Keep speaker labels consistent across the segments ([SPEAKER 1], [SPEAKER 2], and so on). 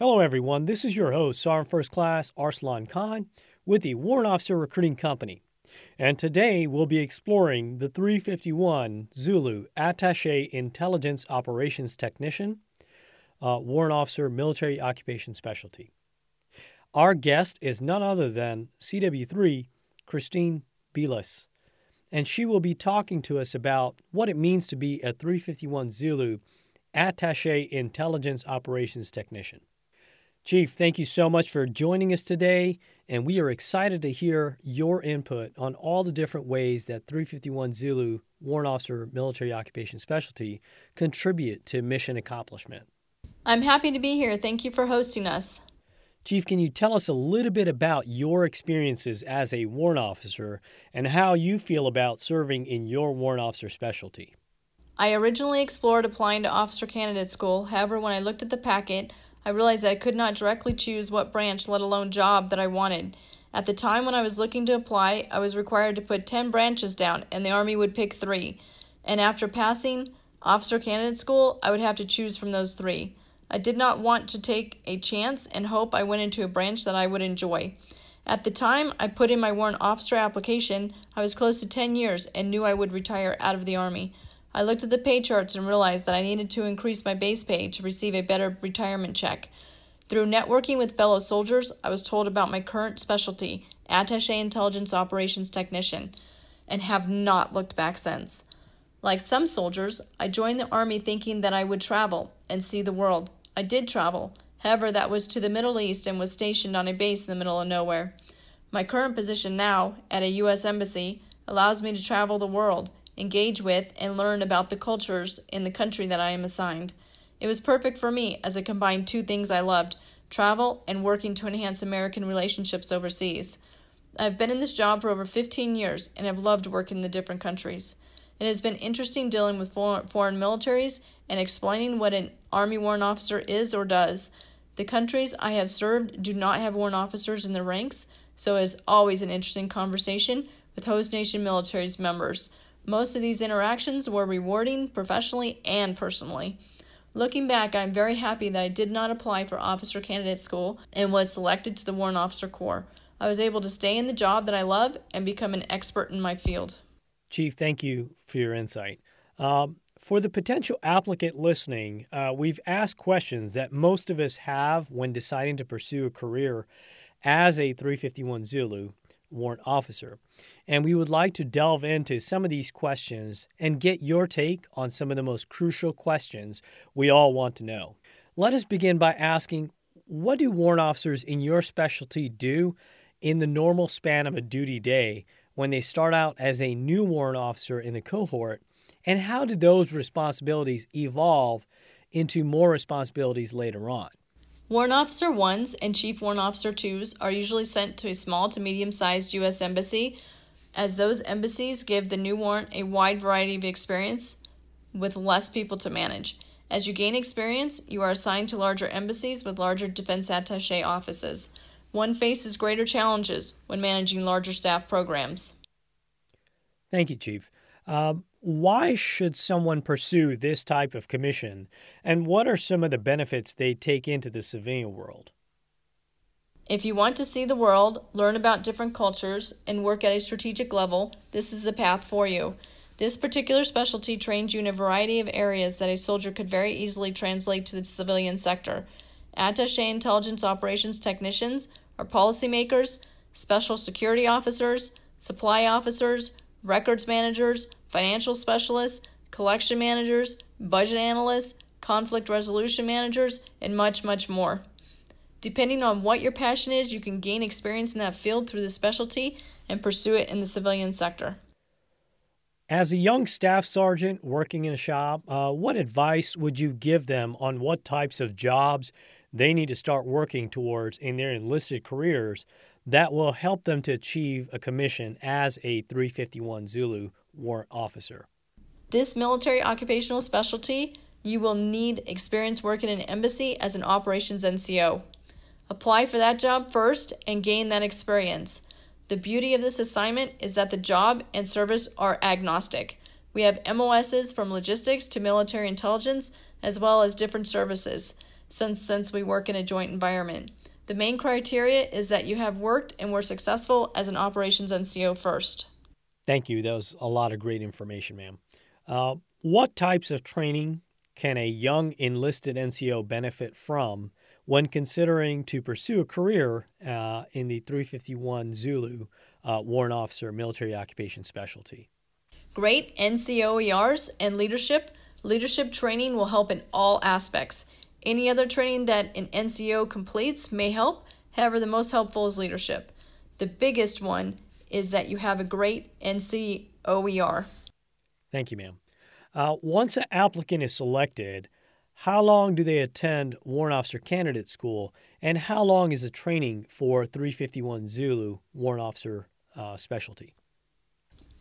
[SPEAKER 1] Hello, everyone. This is your host, Sergeant First Class Arsalan Khan with the Warrant Officer Recruiting Company. And today we'll be exploring the 351 Zulu Attaché Intelligence Operations Technician, uh, Warrant Officer Military Occupation Specialty. Our guest is none other than CW3 Christine Bilas, and she will be talking to us about what it means to be a 351 Zulu Attaché Intelligence Operations Technician. Chief, thank you so much for joining us today, and we are excited to hear your input on all the different ways that 351 Zulu Warrant Officer Military Occupation Specialty contribute to mission accomplishment.
[SPEAKER 2] I'm happy to be here. Thank you for hosting us.
[SPEAKER 1] Chief, can you tell us a little bit about your experiences as a warrant officer and how you feel about serving in your warrant officer specialty?
[SPEAKER 2] I originally explored applying to officer candidate school. However, when I looked at the packet, I realized that I could not directly choose what branch, let alone job, that I wanted. At the time when I was looking to apply, I was required to put 10 branches down, and the Army would pick three. And after passing officer candidate school, I would have to choose from those three. I did not want to take a chance and hope I went into a branch that I would enjoy. At the time I put in my warrant officer application, I was close to 10 years and knew I would retire out of the Army. I looked at the pay charts and realized that I needed to increase my base pay to receive a better retirement check. Through networking with fellow soldiers, I was told about my current specialty, Attaché Intelligence Operations Technician, and have not looked back since. Like some soldiers, I joined the Army thinking that I would travel and see the world. I did travel. However, that was to the Middle East and was stationed on a base in the middle of nowhere. My current position now, at a U.S. Embassy, allows me to travel the world, engage with, and learn about the cultures in the country that I am assigned. It was perfect for me as it combined two things I loved travel and working to enhance American relationships overseas. I've been in this job for over 15 years and have loved working in the different countries. It has been interesting dealing with foreign militaries and explaining what an Army warrant officer is or does. The countries I have served do not have warrant officers in their ranks, so it is always an interesting conversation with host nation military's members. Most of these interactions were rewarding professionally and personally. Looking back, I am very happy that I did not apply for officer candidate school and was selected to the Warrant Officer Corps. I was able to stay in the job that I love and become an expert in my field.
[SPEAKER 1] Chief, thank you for your insight. Um, for the potential applicant listening, uh, we've asked questions that most of us have when deciding to pursue a career as a 351 Zulu warrant officer. And we would like to delve into some of these questions and get your take on some of the most crucial questions we all want to know. Let us begin by asking what do warrant officers in your specialty do in the normal span of a duty day when they start out as a new warrant officer in the cohort, and how did those responsibilities evolve into more responsibilities later on?
[SPEAKER 2] Warrant Officer 1s and Chief Warrant Officer 2s are usually sent to a small to medium sized U.S. embassy, as those embassies give the new warrant a wide variety of experience with less people to manage. As you gain experience, you are assigned to larger embassies with larger defense attache offices one faces greater challenges when managing larger staff programs.
[SPEAKER 1] Thank you, Chief. Uh, why should someone pursue this type of commission, and what are some of the benefits they take into the civilian world?
[SPEAKER 2] If you want to see the world, learn about different cultures, and work at a strategic level, this is the path for you. This particular specialty trains you in a variety of areas that a soldier could very easily translate to the civilian sector. Attaché intelligence operations technicians are policymakers, special security officers, supply officers, records managers, financial specialists, collection managers, budget analysts, conflict resolution managers, and much, much more. Depending on what your passion is, you can gain experience in that field through the specialty and pursue it in the civilian sector.
[SPEAKER 1] As a young staff sergeant working in a shop, uh, what advice would you give them on what types of jobs they need to start working towards in their enlisted careers that will help them to achieve a commission as a 351 Zulu warrant officer.
[SPEAKER 2] This military occupational specialty, you will need experience working in an embassy as an operations NCO. Apply for that job first and gain that experience. The beauty of this assignment is that the job and service are agnostic. We have MOSs from logistics to military intelligence, as well as different services. since since we work in a joint environment. The main criteria is that you have worked and were successful as an operations NCO first.
[SPEAKER 1] Thank you. That was a lot of great information, ma'am. Uh, what types of training can a young enlisted NCO benefit from when considering to pursue a career uh, in the 351 Zulu uh, Warrant Officer Military Occupation Specialty?
[SPEAKER 2] Great NCOERs and leadership. Leadership training will help in all aspects. Any other training that an NCO completes may help, however, the most helpful is leadership. The biggest one is that you have a great NCOER.
[SPEAKER 1] Thank you, ma'am. Uh, once an applicant is selected, how long do they attend Warrant Officer Candidate School, and how long is the training for 351 Zulu Warrant Officer uh, Specialty?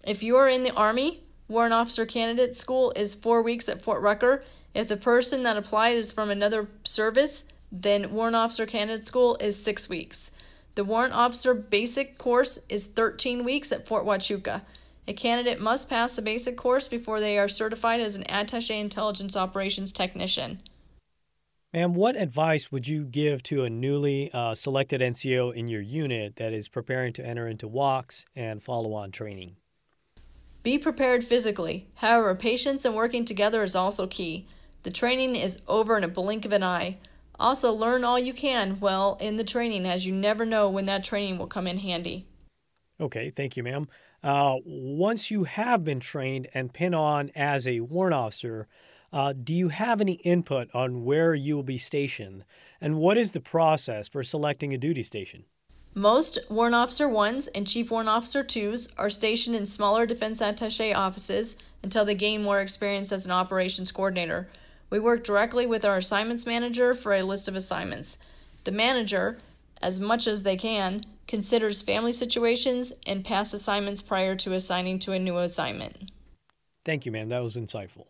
[SPEAKER 2] If you are in the Army, Warrant Officer Candidate School is four weeks at Fort Rucker. If the person that applied is from another service, then Warrant Officer Candidate School is six weeks. The Warrant Officer Basic course is 13 weeks at Fort Huachuca. A candidate must pass the basic course before they are certified as an Attaché Intelligence Operations Technician.
[SPEAKER 1] Ma'am, what advice would you give to a newly uh, selected NCO in your unit that is preparing to enter into WOCS and follow on training?
[SPEAKER 2] Be prepared physically. However, patience and working together is also key. The training is over in a blink of an eye. Also, learn all you can well in the training as you never know when that training will come in handy.
[SPEAKER 1] Okay, thank you, ma'am. Uh, once you have been trained and pin on as a warrant officer, uh, do you have any input on where you will be stationed? And what is the process for selecting a duty station?
[SPEAKER 2] Most Warrant Officer 1s and Chief Warrant Officer 2s are stationed in smaller defense attache offices until they gain more experience as an operations coordinator. We work directly with our assignments manager for a list of assignments. The manager, as much as they can, considers family situations and past assignments prior to assigning to a new assignment.
[SPEAKER 1] Thank you, ma'am. That was insightful.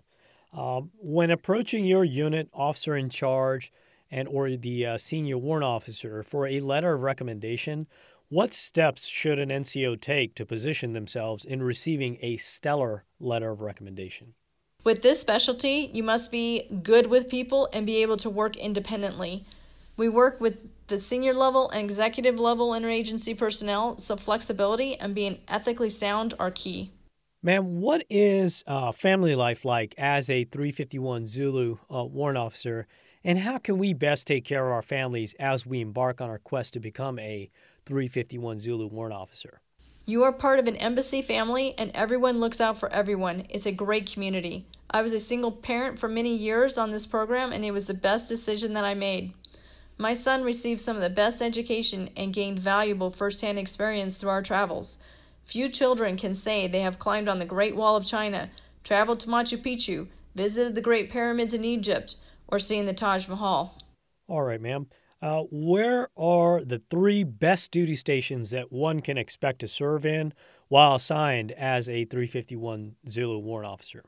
[SPEAKER 1] Uh, when approaching your unit officer in charge and or the uh, senior warrant officer for a letter of recommendation, what steps should an NCO take to position themselves in receiving a stellar letter of recommendation?
[SPEAKER 2] With this specialty, you must be good with people and be able to work independently. We work with the senior level and executive level interagency personnel, so flexibility and being ethically sound are key.
[SPEAKER 1] Ma'am, what is uh, family life like as a 351 Zulu uh, warrant officer, and how can we best take care of our families as we embark on our quest to become a 351 Zulu warrant officer?
[SPEAKER 2] You are part of an embassy family, and everyone looks out for everyone. It's a great community. I was a single parent for many years on this program, and it was the best decision that I made. My son received some of the best education and gained valuable firsthand experience through our travels. Few children can say they have climbed on the Great Wall of China, traveled to Machu Picchu, visited the Great Pyramids in Egypt, or seen the Taj Mahal.
[SPEAKER 1] All right, ma'am. Uh, where are the three best duty stations that one can expect to serve in while assigned as a 351 Zulu warrant officer?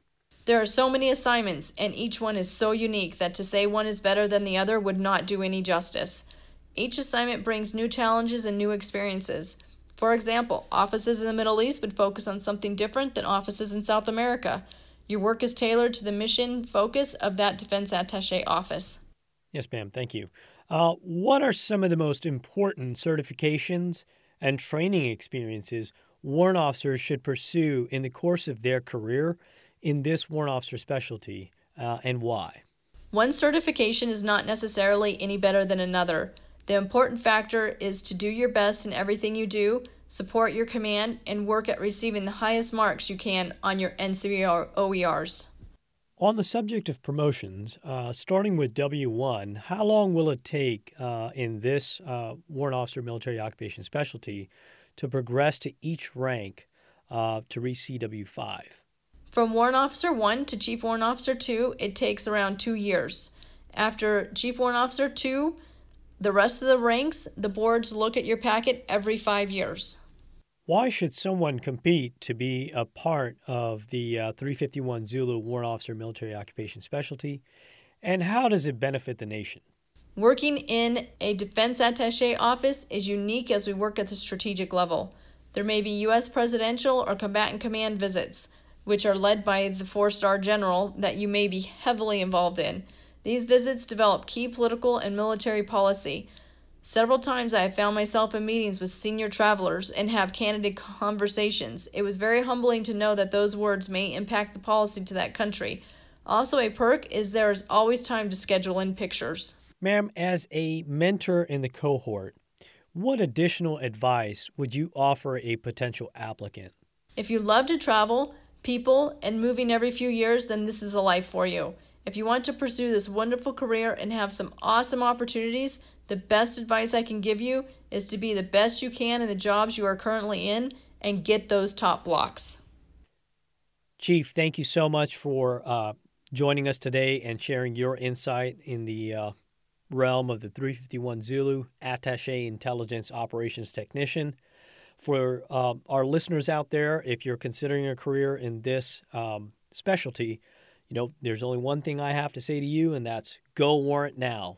[SPEAKER 2] There are so many assignments, and each one is so unique that to say one is better than the other would not do any justice. Each assignment brings new challenges and new experiences. For example, offices in the Middle East would focus on something different than offices in South America. Your work is tailored to the mission focus of that defense attache office.
[SPEAKER 1] Yes, ma'am. Thank you. Uh, what are some of the most important certifications and training experiences warrant officers should pursue in the course of their career in this warrant officer specialty uh, and why?
[SPEAKER 2] One certification is not necessarily any better than another. The important factor is to do your best in everything you do, support your command, and work at receiving the highest marks you can on your NCOERs.
[SPEAKER 1] On the subject of promotions, uh, starting with W1, how long will it take uh, in this uh, warrant officer military occupation specialty to progress to each rank uh, to reach CW5?
[SPEAKER 2] From Warrant Officer 1 to Chief Warrant Officer 2, it takes around two years. After Chief Warrant Officer 2, the rest of the ranks, the boards look at your packet every five years.
[SPEAKER 1] Why should someone compete to be a part of the uh, 351 Zulu Warrant Officer Military Occupation Specialty? And how does it benefit the nation?
[SPEAKER 2] Working in a defense attache office is unique as we work at the strategic level. There may be U.S. presidential or combatant command visits which are led by the four star general that you may be heavily involved in. These visits develop key political and military policy. Several times I have found myself in meetings with senior travelers and have candid conversations. It was very humbling to know that those words may impact the policy to that country. Also, a perk is there is always time to schedule in pictures.
[SPEAKER 1] Ma'am, as a mentor in the cohort, what additional advice would you offer a potential applicant?
[SPEAKER 2] If you love to travel, people, and moving every few years, then this is a life for you. If you want to pursue this wonderful career and have some awesome opportunities, the best advice I can give you is to be the best you can in the jobs you are currently in and get those top blocks.
[SPEAKER 1] Chief, thank you so much for uh, joining us today and sharing your insight in the uh, realm of the 351 Zulu Attache Intelligence Operations Technician. For uh, our listeners out there, if you're considering a career in this um, specialty, you know, there's only one thing I have to say to you, and that's go warrant now.